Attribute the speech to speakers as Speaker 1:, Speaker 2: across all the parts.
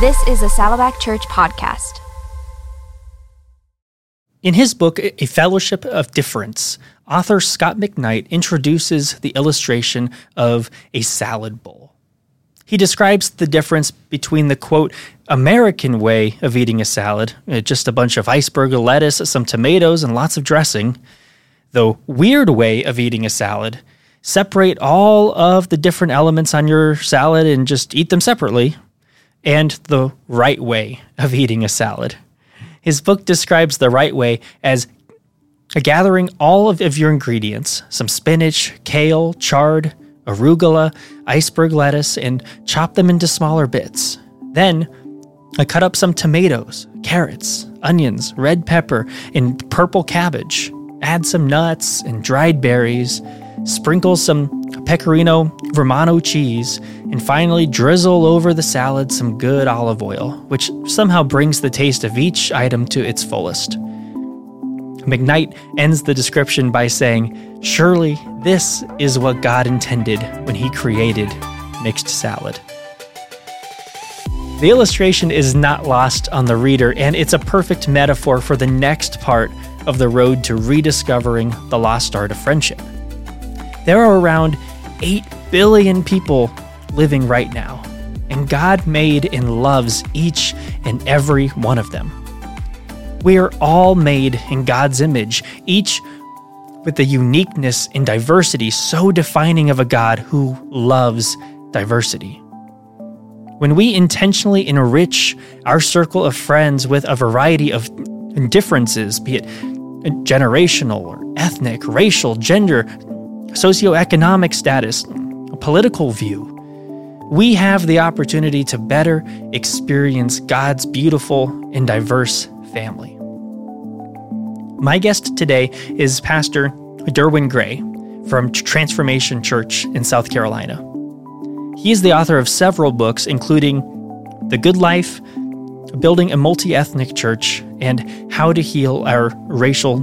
Speaker 1: This is a Saddleback Church podcast.
Speaker 2: In his book, A Fellowship of Differents, author Scot McKnight introduces the illustration of a salad bowl. He describes the difference between the quote, American way of eating a salad, uh, just a bunch of iceberg lettuce, some tomatoes, and lots of dressing, the weird way of eating a salad, separate all of the different elements on your salad and just eat them separately, and the right way of eating a salad. His book describes the right way as gathering all of, your ingredients some spinach, kale, chard, arugula, iceberg lettuce, and chop them into smaller bits. Then, I cut up some tomatoes, carrots, onions, red pepper, and purple cabbage. Add some nuts and dried berries. Sprinkle some pecorino romano cheese, and finally drizzle over the salad some good olive oil, which somehow brings the taste of each item to its fullest. McKnight ends the description by saying, Surely this is what God intended when He created mixed salad. The illustration is not lost on the reader, and it's a perfect metaphor for the next part of the road to rediscovering the lost art of friendship. There are around 8 billion people living right now, and God made and loves each and every one of them. We are all made in God's image, each with the uniqueness and diversity so defining of a God who loves diversity. When we intentionally enrich our circle of friends with a variety of differences, be it generational or ethnic, racial, gender, socioeconomic status, political view, we have the opportunity to better experience God's beautiful and diverse family. My guest today is Pastor Derwin Gray from Transformation Church in South Carolina. He is the author of several books, including The Good Life, Building a Multi Ethnic Church, and How to Heal Our Racial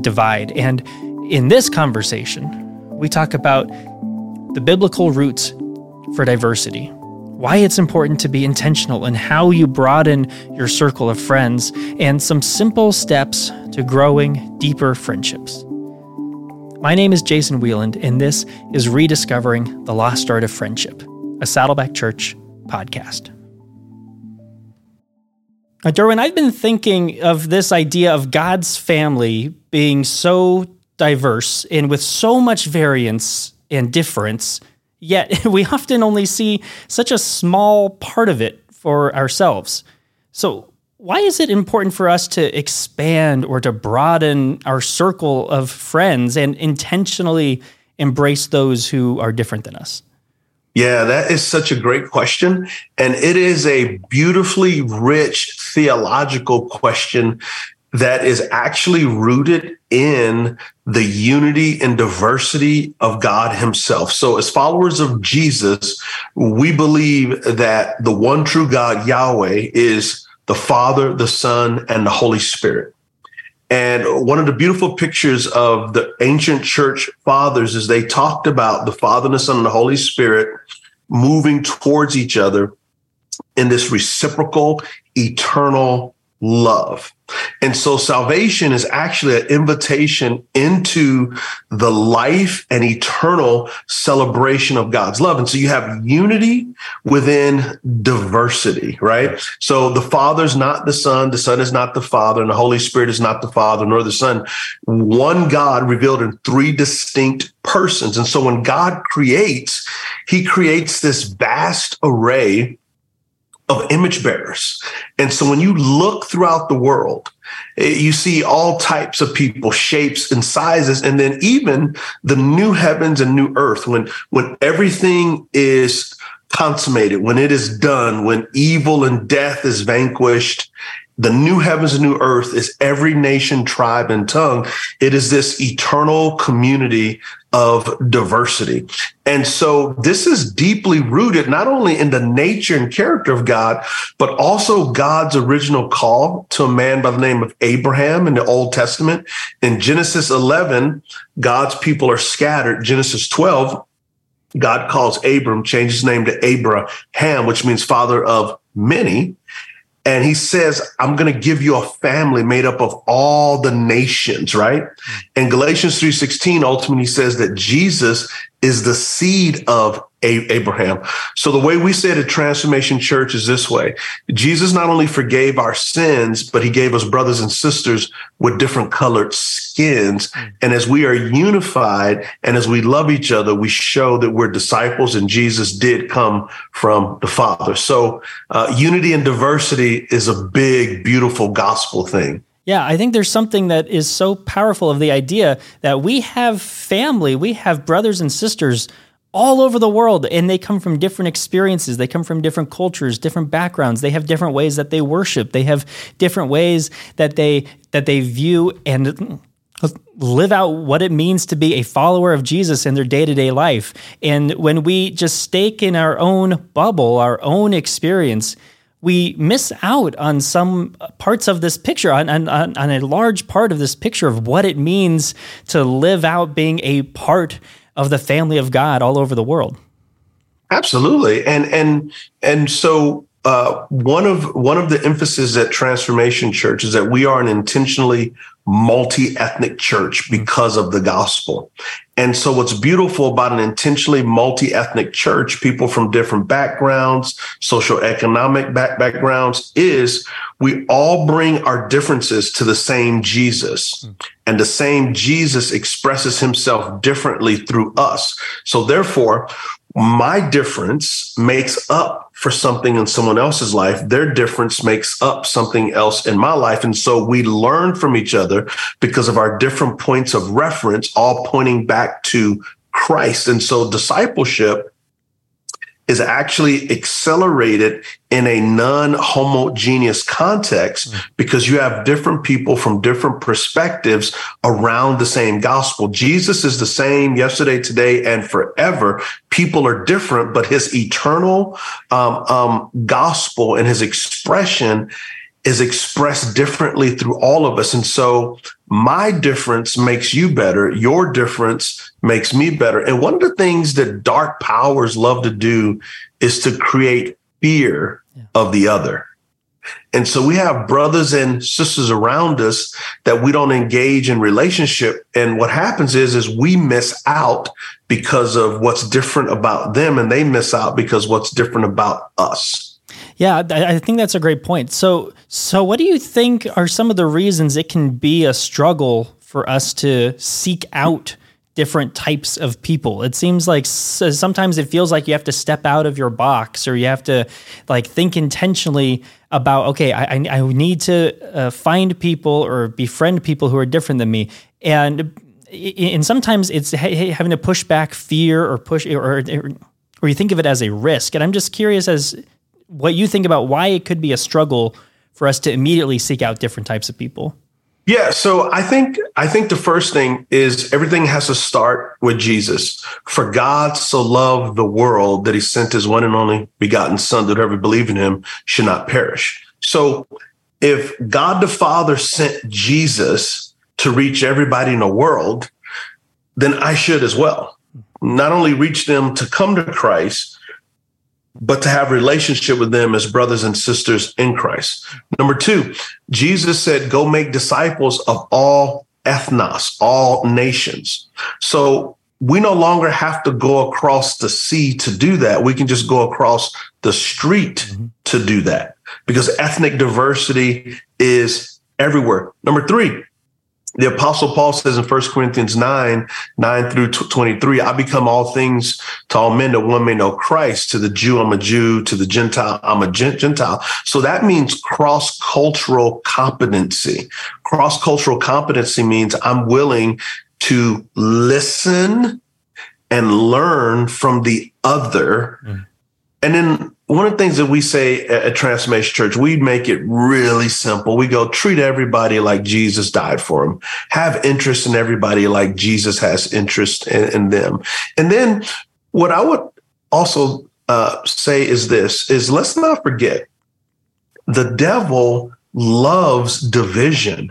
Speaker 2: Divide. And in this conversation, we talk about the biblical roots for diversity, why it's important to be intentional in how you broaden your circle of friends, and some simple steps to growing deeper friendships. My name is Jason Wieland, and this is Rediscovering the Lost Art of Friendship, a Saddleback Church podcast. Now, Derwin, I've been thinking of this idea of God's family being so diverse and with so much variance and difference Yet we often only see such a small part of it for ourselves. So, why is it important for us to expand or to broaden our circle of friends and intentionally embrace those who are different than us?
Speaker 3: Yeah, that is such a great question. And it is a beautifully rich theological question that is actually rooted in the unity and diversity of God Himself. So, as followers of Jesus, we believe that the one true God, Yahweh, is the Father, the Son, and the Holy Spirit. And one of the beautiful pictures of the ancient church fathers is they talked about the Father, the Son, and the Holy Spirit moving towards each other in this reciprocal, eternal love. And so salvation is actually an invitation into the life and eternal celebration of God's love. And so you have unity within diversity, right? So the Father's not the Son, the Son is not the Father, and the Holy Spirit is not the Father nor the Son. One God revealed in three distinct persons. And so when God creates, he creates this vast array of image bearers. And so when you look throughout the world, eh, you see all types of people, shapes and sizes, and then even the new heavens and new earth, when, when everything is consummated, when it is done, when evil and death is vanquished the new heavens and new earth is every nation, tribe, and tongue. It is this eternal community of diversity. And so this is deeply rooted not only in the nature and character of God, but also God's original call to a man by the name of Abraham in the Old Testament. In Genesis 11, God's people are scattered. Genesis 12, God calls Abram, changes his name to Abraham, which means father of many. And he says, I'm going to give you a family made up of all the nations, right? And Galatians 3:16 ultimately says that Jesus is the seed of Abraham. So the way we say it at Transformation Church is this way. Jesus not only forgave our sins, but he gave us brothers and sisters with different colored skins. And as we are unified and as we love each other, we show that we're disciples and Jesus did come from the Father. So uh, unity and diversity is a big, beautiful gospel thing.
Speaker 2: Yeah, I think there's something that is so powerful of the idea that we have family, we have brothers and sisters all over the world and they come from different experiences. They come from different cultures different backgrounds. They have different ways that they worship. They have different ways that they that they view and live out what it means to be a follower of Jesus in their day-to-day life. And when we just stake in our own bubble our own experience we miss out on some parts of this picture, on, on, on a large part of this picture of what it means to live out being a part of the family of God all over the world.
Speaker 3: Absolutely, and and and so uh, one of one of the emphasis at Transformation Church is that we are an intentionally multi-ethnic church because of the gospel. And so what's beautiful about an intentionally multi-ethnic church, people from different backgrounds, social economic back- backgrounds is we all bring our differences to the same Jesus. Mm. And the same Jesus expresses himself differently through us. So therefore, my difference makes up for something in someone else's life. Their difference makes up something else in my life. And so we learn from each other because of our different points of reference, all pointing back to Christ. And so discipleship is actually accelerated in a non-homogeneous context mm. because you have different people from different perspectives around the same gospel. Jesus is the same yesterday, today, and forever. People are different, but his eternal um, um, gospel and his expression is expressed differently through all of us. And so my difference makes you better. Your difference makes me better. And one of the things that dark powers love to do is to create fear yeah. of the other. And so we have brothers and sisters around us that we don't engage in relationship. And what happens is, is we miss out because of what's different about them and they miss out because what's different about us.
Speaker 2: Yeah, I think that's a great point. So, so what do you think are some of the reasons it can be a struggle for us to seek out different types of people? It seems like sometimes it feels like you have to step out of your box, or you have to like think intentionally about, okay, I, I need to uh, find people or befriend people who are different than me, and and sometimes it's having to push back fear or push or or you think of it as a risk. And I'm just curious as what you think about why it could be a struggle for us to immediately seek out different types of people.
Speaker 3: Yeah, so I think I think the first thing is everything has to start with Jesus. For God so loved the world that he sent his one and only begotten son that whoever believe in him should not perish. So if God the Father sent Jesus to reach everybody in the world, then I should as well. Not only reach them to come to Christ, but to have relationship with them as brothers and sisters in Christ. Number two, Jesus said, go make disciples of all ethnos, all nations. So we no longer have to go across the sea to do that. We can just go across the street mm-hmm. to do that because ethnic diversity is everywhere. Number three, the apostle Paul says in 1 Corinthians 9, 9 through 23, I become all things to all men that one may know Christ. To the Jew, I'm a Jew. To the Gentile, I'm a Gentile. So that means cross cultural competency. Cross cultural competency means I'm willing to listen and learn from the other. Mm. And then one of the things that we say at Transformation Church, we make it really simple. We go treat everybody like Jesus died for them. Have interest in everybody like Jesus has interest in, in them. And then what I would also uh, say is this: is let's not forget the devil loves division,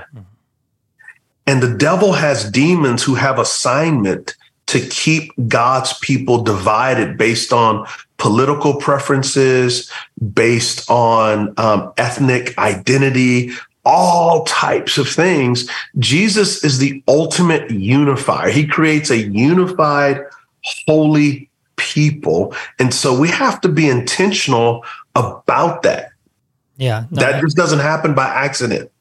Speaker 3: and the devil has demons who have assignment to keep God's people divided based on political preferences, based on um, ethnic identity, all types of things. Jesus is the ultimate unifier. He creates a unified, holy people. And so we have to be intentional about that.
Speaker 2: Yeah.
Speaker 3: No, that just doesn't happen by accident.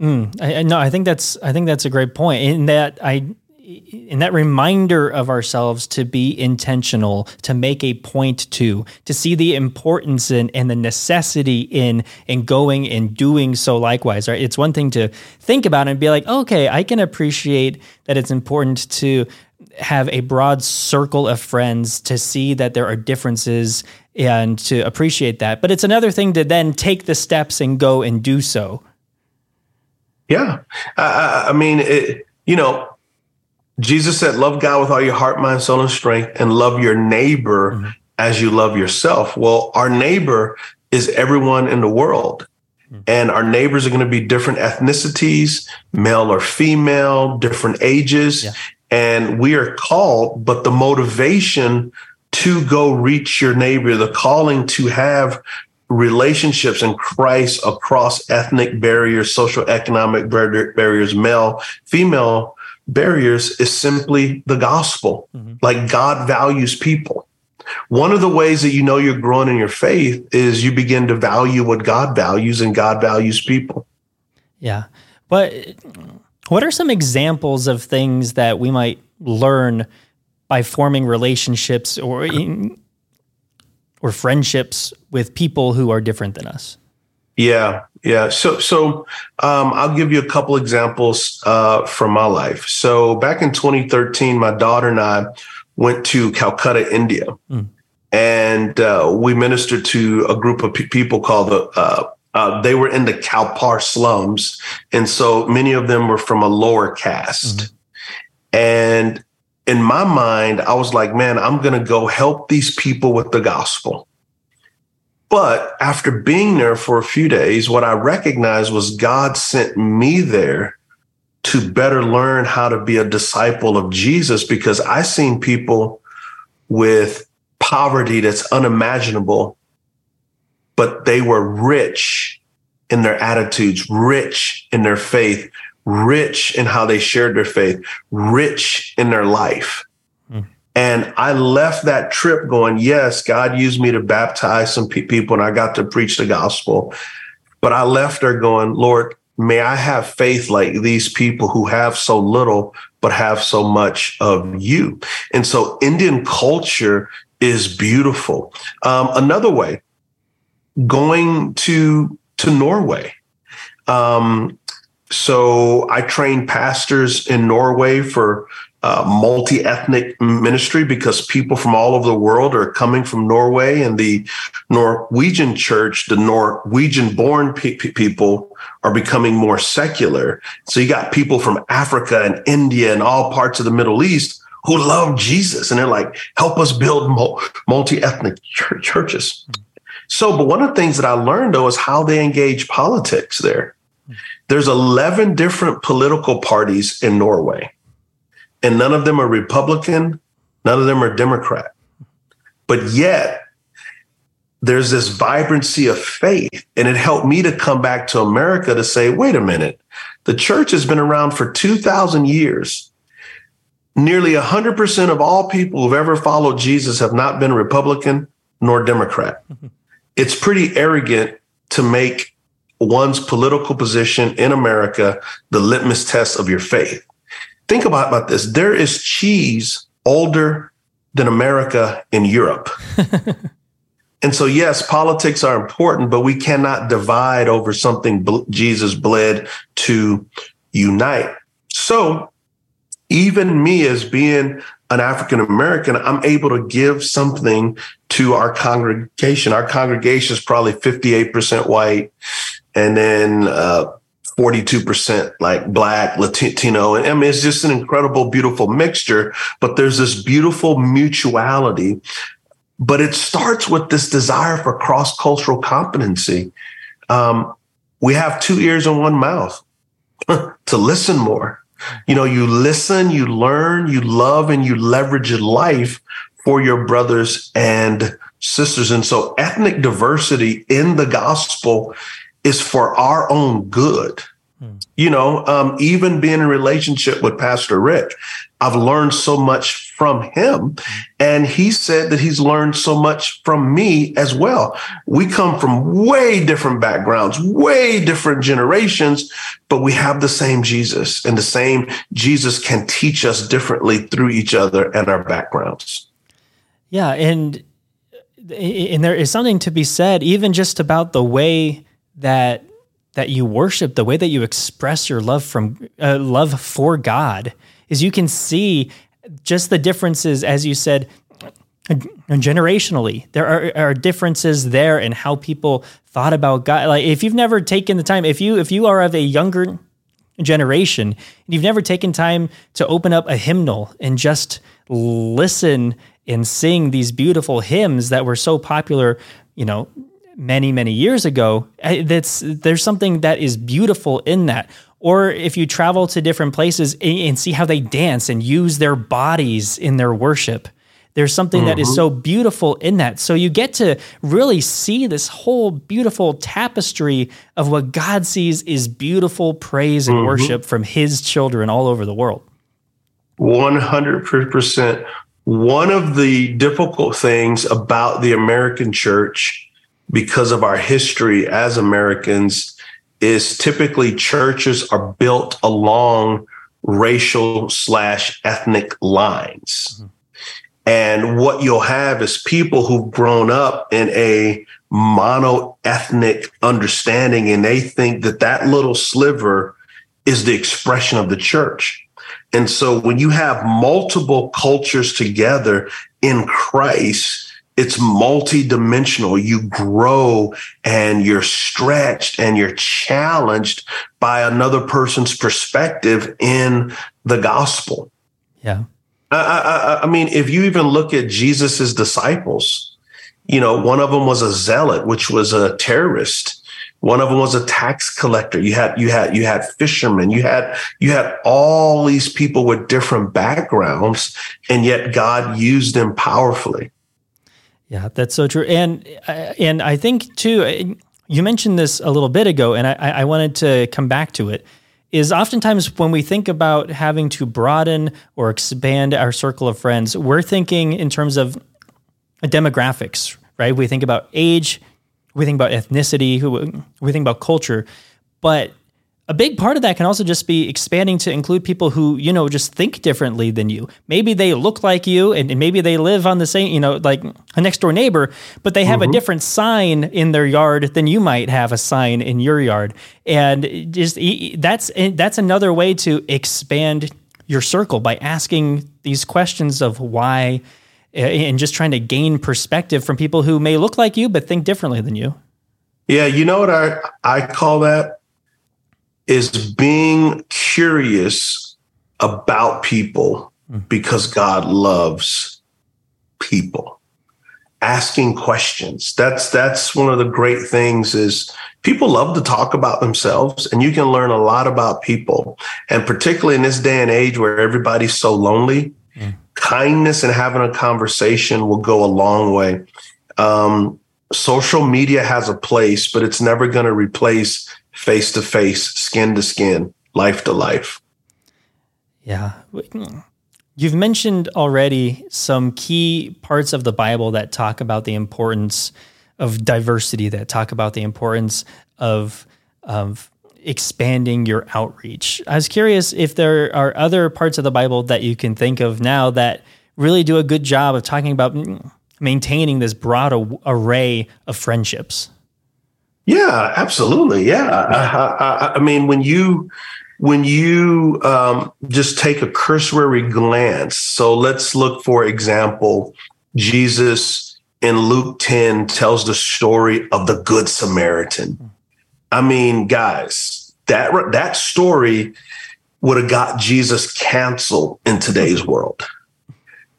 Speaker 2: Mm, I, no, I think that's I think that's a great point. In that I in that reminder of ourselves to be intentional, to make a point to, to see the importance in, and the necessity in in going and doing so likewise. Right? It's one thing to think about and be like, okay, I can appreciate that it's important to have a broad circle of friends to see that there are differences and to appreciate that. But it's another thing to then take the steps and go and do so.
Speaker 3: Yeah. I, I mean, it, you know, Jesus said, Love God with all your heart, mind, soul, and strength, and love your neighbor mm-hmm. as you love yourself. Well, our neighbor is everyone in the world. Mm-hmm. And our neighbors are going to be different ethnicities, male or female, different ages. Yeah. And we are called, but the motivation to go reach your neighbor, the calling to have relationships in Christ across ethnic barriers, social economic barriers, male, female barriers is simply the gospel. Mm-hmm. Like God values people. One of the ways that you know you're growing in your faith is you begin to value what God values and God values people.
Speaker 2: Yeah. But what are some examples of things that we might learn by forming relationships or in, or friendships with people who are different than us?
Speaker 3: Yeah, yeah. So, so um, I'll give you a couple examples uh, from my life. So, back in 2013, my daughter and I went to Calcutta, India, mm. and uh, we ministered to a group of people called the. Uh, uh, they were in the Kalpar slums, and so many of them were from a lower caste. Mm-hmm. And in my mind, I was like, man, I'm going to go help these people with the gospel. But after being there for a few days, what I recognized was God sent me there to better learn how to be a disciple of Jesus because I seen people with poverty that's unimaginable, but they were rich in their attitudes, rich in their faith, rich in how they shared their faith, rich in their life. And I left that trip going, yes, God used me to baptize some pe- people and I got to preach the gospel. But I left there going, Lord, may I have faith like these people who have so little, but have so much of you. And so Indian culture is beautiful. Um, another way, going to, to Norway. Um, so I trained pastors in Norway for uh, multi ethnic ministry because people from all over the world are coming from Norway and the Norwegian church, the Norwegian born pe- people are becoming more secular. So you got people from Africa and India and all parts of the Middle East who love Jesus and they're like, help us build multi ethnic ch- churches. So, but one of the things that I learned though is how they engage politics there. There's 11 different political parties in Norway and none of them are Republican, none of them are Democrat. But yet, there's this vibrancy of faith. And it helped me to come back to America to say, wait a minute, the church has been around for 2,000 years. Nearly 100% of all people who've ever followed Jesus have not been Republican nor Democrat. Mm-hmm. It's pretty arrogant to make one's political position in America the litmus test of your faith think about, about this. There is cheese older than America in Europe. and so, yes, politics are important, but we cannot divide over something Jesus bled to unite. So, even me as being an African American, I'm able to give something to our congregation. Our congregation is probably 58% white. And then uh, 42% like black, Latino. And I mean, it's just an incredible, beautiful mixture, but there's this beautiful mutuality. But it starts with this desire for cross cultural competency. Um, we have two ears and one mouth to listen more, You know, you listen, you learn, you love, and you leverage life for your brothers and sisters. And so ethnic diversity in the gospel is for our own good. Hmm. You know, um, even being in relationship with Pastor Rick, I've learned so much from him. And he said that he's learned so much from me as well. We come from way different backgrounds, way different generations, but we have the same Jesus and the same Jesus can teach us differently through each other and our backgrounds.
Speaker 2: Yeah. And, and there is something to be said, even just about the way that that you worship, the way that you express your love from uh, love for God, is you can see just the differences, as you said, generationally. There are, are differences there in how people thought about God. Like if you've never taken the time, if you if you are of a younger generation and you've never taken time to open up a hymnal and just listen and sing these beautiful hymns that were so popular, you know, many many years ago, that's there's something that is beautiful in that or if you travel to different places and see how they dance and use their bodies in their worship. There's something mm-hmm. that is mm-hmm. so beautiful in that. So you get to really see this whole beautiful tapestry of what God sees is beautiful praise and mm-hmm. worship from his children all over the world.
Speaker 3: 100%. One of the difficult things about the American church, because of our history as Americans, is typically churches are built along racial slash ethnic lines. Mm-hmm. And what you'll have is people who've grown up in a mono ethnic understanding, and they think that that little sliver is the expression of the church. And so when you have multiple cultures together in Christ, it's multidimensional. You grow and you're stretched and you're challenged by another person's perspective in the gospel.
Speaker 2: Yeah.
Speaker 3: I, I, I mean, if you even look at Jesus's disciples, you know, one of them was a zealot, which was a terrorist. One of them was a tax collector. You had you had you had fishermen. You had you had all these people with different backgrounds, and yet God used them powerfully.
Speaker 2: Yeah, that's so true. And uh, and I think too, uh, you mentioned this a little bit ago, and I, I wanted to come back to it. Is oftentimes when we think about having to broaden or expand our circle of friends, we're thinking in terms of demographics, right? We think about age, we think about ethnicity, we think about culture, but a big part of that can also just be expanding to include people who you know just think differently than you. Maybe they look like you and, maybe they live on the same you know like a next door neighbor but they have mm-hmm. a different sign in their yard than you might have a sign in your yard. And just that's that's another way to expand your circle by asking these questions of why and just trying to gain perspective from people who may look like you but think differently than you.
Speaker 3: Yeah you know what i i call that is being curious about people hmm. because God loves people. Asking questions. That's that's one of the great things is people love to talk about themselves and you can learn a lot about people. And particularly in this day and age where everybody's so lonely, mm. kindness and having a conversation will go a long way. Um, social media has a place, but it's never going to replace face to face, skin to skin, life to life.
Speaker 2: Yeah. You've mentioned already some key parts of the Bible that talk about the importance of diversity, that talk about the importance of, of expanding your outreach. I was curious if there are other parts of the Bible that you can think of now that really do a good job of talking about maintaining this broad array of friendships.
Speaker 3: Yeah, absolutely. Yeah, I, I, I mean, when you when you um, just take a cursory glance. So let's look, for example, Jesus in Luke 10 tells the story of the Good Samaritan. I mean, guys, that that story would have got Jesus canceled in today's world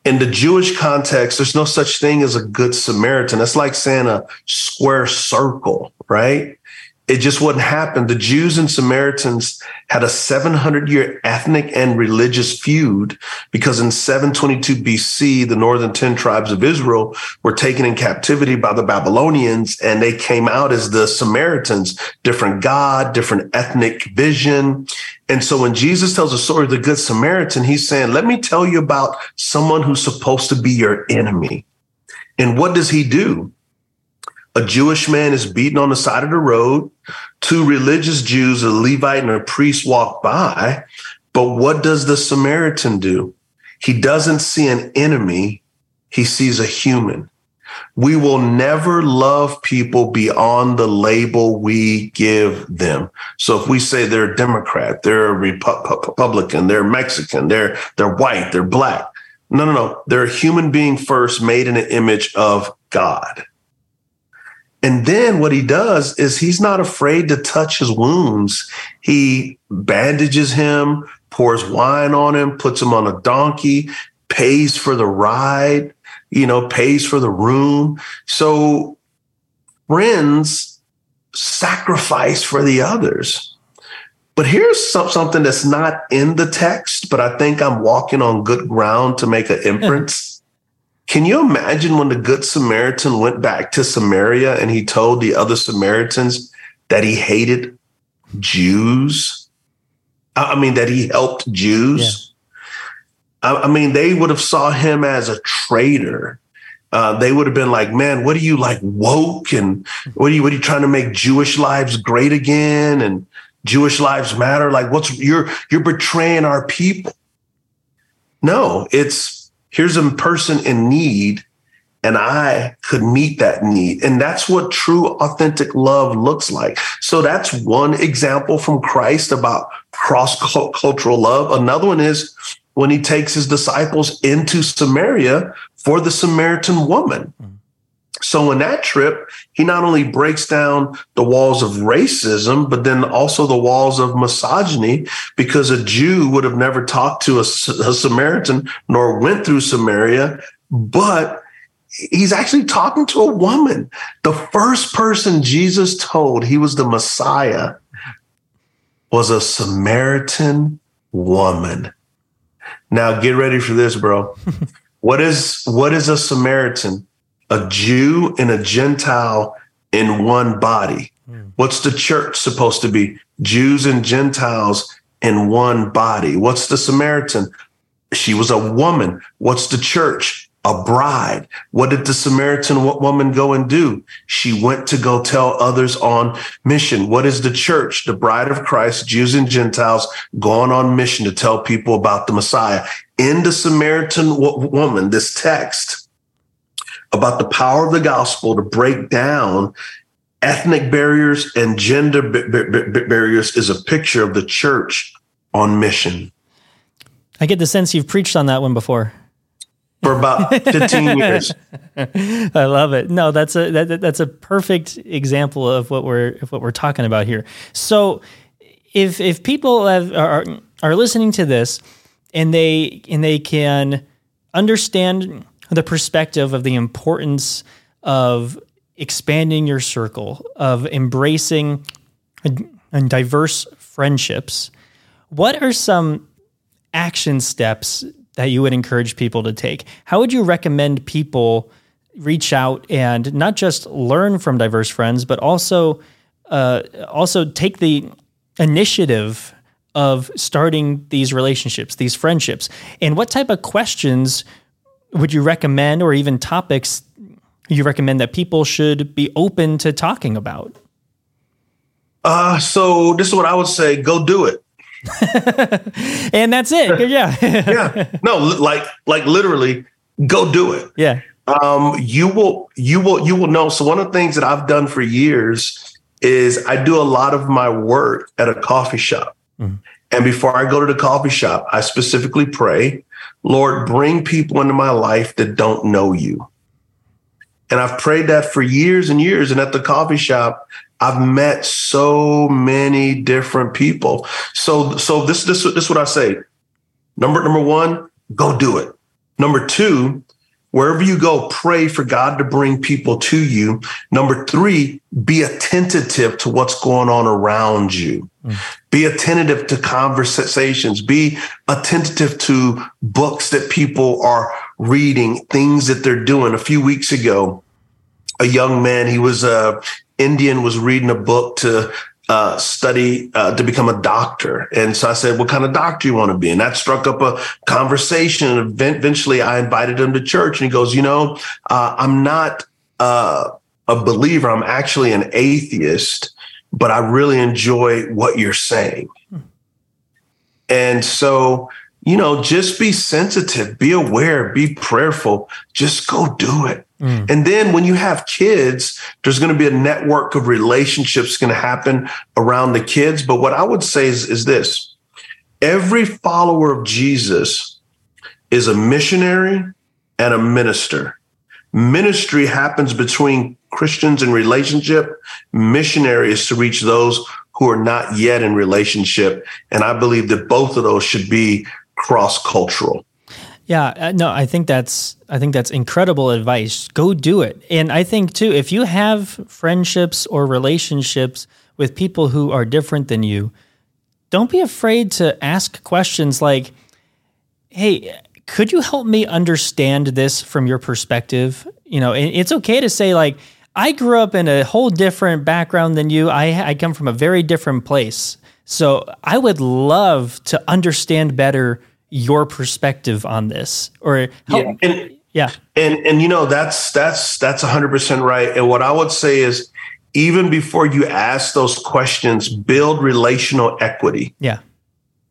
Speaker 3: in the Jewish context, there's no such thing as a good Samaritan. That's like saying a square circle, right? It just wouldn't happen. The Jews and Samaritans had a 700 year ethnic and religious feud because in 722 BC, the northern 10 tribes of Israel were taken in captivity by the Babylonians and they came out as the Samaritans, different God, different ethnic vision. And so when Jesus tells the story of the Good Samaritan, he's saying, let me tell you about someone who's supposed to be your enemy. And what does he do? A Jewish man is beaten on the side of the road. Two religious Jews, a Levite and a priest, walk by. But what does the Samaritan do? He doesn't see an enemy, he sees a human. We will never love people beyond the label we give them. So if we say they're a Democrat, they're a Republican, they're Mexican, they're they're white, they're black. No, no, no. They're a human being first, made in the image of God. And then what he does is he's not afraid to touch his wounds. He bandages him, pours wine on him, puts him on a donkey, pays for the ride, you know, pays for the room. So friends sacrifice for the others. But here's some, something that's not in the text, but I think I'm walking on good ground to make an inference. Can you imagine when the Good Samaritan went back to Samaria and he told the other Samaritans that he hated Jews? I mean, that he helped Jews? Yeah. I, mean, they would have saw him as a traitor. Uh, they would have been like, "Man, what are you like woke? And what are you? What are you trying to make Jewish lives great again? And Jewish lives matter? Like, what's you're you're betraying our people?" No, it's here's a person in need and I could meet that need. And that's what true, authentic love looks like. So that's one example from Christ about cross cultural love. Another one is when he takes his disciples into Samaria for the Samaritan woman. Mm-hmm. So in that trip, he not only breaks down the walls of racism, but then also the walls of misogyny, because a Jew would have never talked to a, a Samaritan nor went through Samaria, but he's actually talking to a woman. The first person Jesus told he was the Messiah was a Samaritan woman. Now get ready for this, bro. what is what is a Samaritan? A Jew and a Gentile in one body. Mm. What's the church supposed to be? Jews and Gentiles in one body. What's the Samaritan? She was a woman. What's the church? A bride. What did the Samaritan woman go and do? She went to go tell others on mission. What is the church? The bride of Christ, Jews and Gentiles going on mission to tell people about the Messiah. In the Samaritan woman, this text, about the power of the gospel to break down ethnic barriers and gender barriers is a picture of the church on mission.
Speaker 2: I get the sense you've preached on that one before.
Speaker 3: For about 15 years.
Speaker 2: I love it. No, that's a that, that's a perfect example of what we're of what we're talking about here. So if if people have, are are listening to this and they and they can understand the perspective of the importance of expanding your circle, of embracing diverse friendships. What are some action steps that you would encourage people to take? How would you recommend people reach out and not just learn from diverse friends, but also uh, also take the initiative of starting these relationships, these friendships? And what type of questions would you recommend, or even topics you recommend that people should be open to talking about?
Speaker 3: Uh, so this is what I would say: go do it.
Speaker 2: and that's it. Yeah.
Speaker 3: yeah. No, like like literally, go do it.
Speaker 2: Yeah.
Speaker 3: Um, you will you will you will know. So one of the things that I've done for years is I do a lot of my work at a coffee shop. Mm-hmm. And before I go to the coffee shop, I specifically pray Lord, bring people into my life that don't know you. And I've prayed that for years and years. And at the coffee shop, I've met so many different people. So, so this, this, this is what I say. Number, number one, go do it. Number two, Wherever you go, pray for God to bring people to you. Number three, be attentive to what's going on around you. Mm. Be attentive to conversations. Be attentive to books that people are reading, things that they're doing. A few weeks ago, a young man, he was a uh, Indian, was reading a book to uh, study uh, to become a doctor. And so I said, What kind of doctor you want to be? And that struck up a conversation. And eventually I invited him to church. And he goes, You know, uh, I'm not uh, a believer, I'm actually an atheist, but I really enjoy what you're saying. And so, you know, just be sensitive, be aware, be prayerful, just go do it. Mm. And then when you have kids, there's going to be a network of relationships going to happen around the kids. But what I would say is, is this every follower of Jesus is a missionary and a minister. Ministry happens between Christians in relationship. Missionary is to reach those who are not yet in relationship. And I believe that both of those should be cross cultural.
Speaker 2: Yeah, uh, no, I think that's I think that's incredible advice. Go do it. And I think too if you have friendships or relationships with people who are different than you, don't be afraid to ask questions like, "Hey, could you help me understand this from your perspective?" You know, it's okay to say like, "I grew up in a whole different background than you. I I come from a very different place." So, I would love to understand better your perspective on this or
Speaker 3: yeah. And, yeah. And and you know that's that's that's 100% right and what I would say is even before you ask those questions build relational equity.
Speaker 2: Yeah.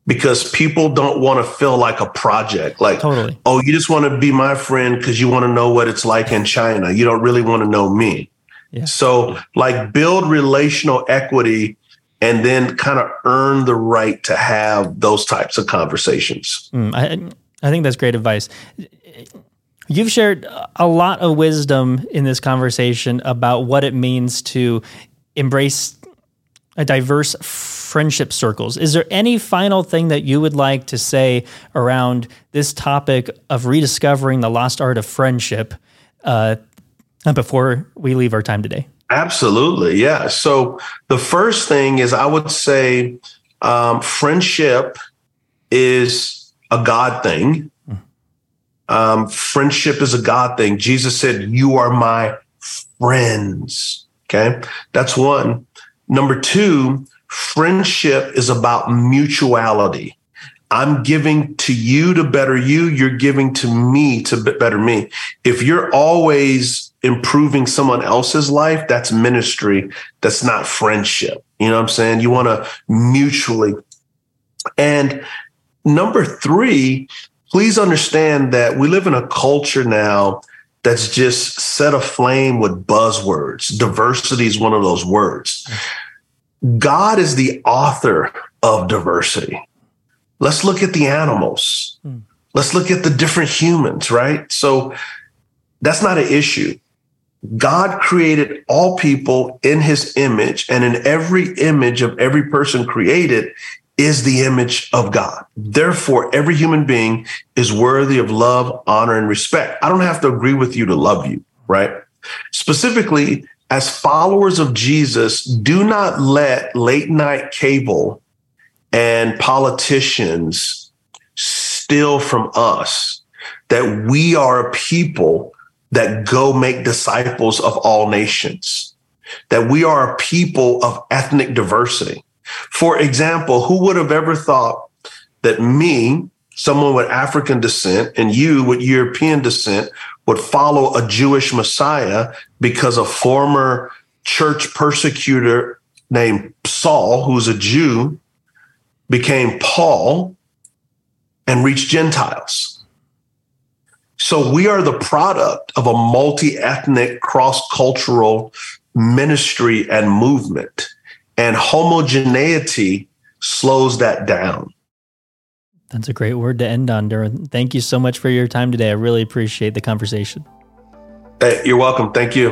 Speaker 3: Because people don't want to feel like a project. Like,
Speaker 2: totally.
Speaker 3: oh, you just want to be my friend because you want to know what it's like in China. You don't really want to know me. Yeah. So, like, build relational equity and then kind of earn the right to have those types of conversations.
Speaker 2: Mm, I, I think that's great advice. You've shared a lot of wisdom in this conversation about what it means to embrace a diverse friendship circles. Is there any final thing that you would like to say around this topic of rediscovering the lost art of friendship uh, before we leave our time today?
Speaker 3: Absolutely. Yeah. So the first thing is I would say um, friendship is a God thing. Um, friendship is a God thing. Jesus said, You are my friends. Okay. That's one. Number two, friendship is about mutuality. I'm giving to you to better you. You're giving to me to better me. If you're always improving someone else's life, that's ministry. That's not friendship. You know what I'm saying? You want to mutually. And number three, please understand that we live in a culture now that's just set aflame with buzzwords. Diversity is one of those words. God is the author of diversity. Let's look at the animals. Hmm. Let's look at the different humans, right? So that's not an issue. God created all people in his image, and in every image of every person created is the image of God. Therefore, every human being is worthy of love, honor, and respect. I don't have to agree with you to love you, right? Specifically, as followers of Jesus, do not let late night cable and politicians steal from us that we are a people that go make disciples of all nations, that we are a people of ethnic diversity. For example, who would have ever thought that me, someone with African descent, and you with European descent would follow a Jewish Messiah because a former church persecutor named Saul, who's a Jew, became Paul and reached Gentiles? So we are the product of a multi ethnic, cross cultural ministry and movement. And homogeneity slows that down.
Speaker 2: That's a great word to end on, Derwin. Thank you so much for your time today. I really appreciate the conversation.
Speaker 3: Hey, you're welcome. Thank you.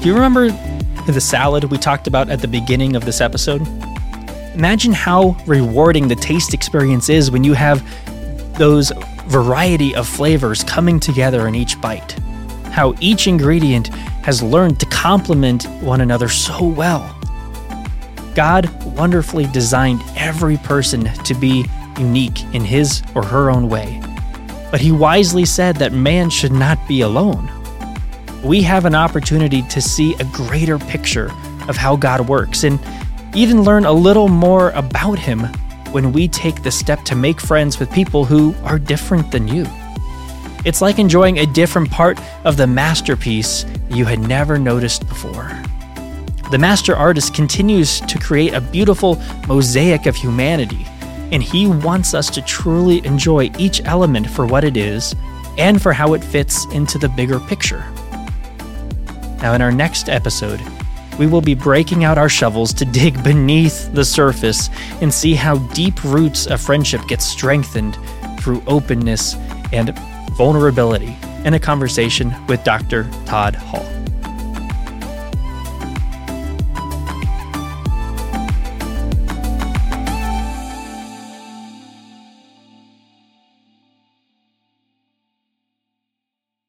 Speaker 2: Do you remember the salad we talked about at the beginning of this episode? Imagine how rewarding the taste experience is when you have those variety of flavors coming together in each bite. How each ingredient has learned to complement one another so well. God wonderfully designed every person to be unique in his or her own way. But he wisely said that man should not be alone. We have an opportunity to see a greater picture of how God works and even learn a little more about him when we take the step to make friends with people who are different than you. It's like enjoying a different part of the masterpiece you had never noticed before. The master artist continues to create a beautiful mosaic of humanity, and he wants us to truly enjoy each element for what it is and for how it fits into the bigger picture. Now, in our next episode, we will be breaking out our shovels to dig beneath the surface and see how deep roots of friendship get strengthened through openness and vulnerability in a conversation with Dr. Todd Hall.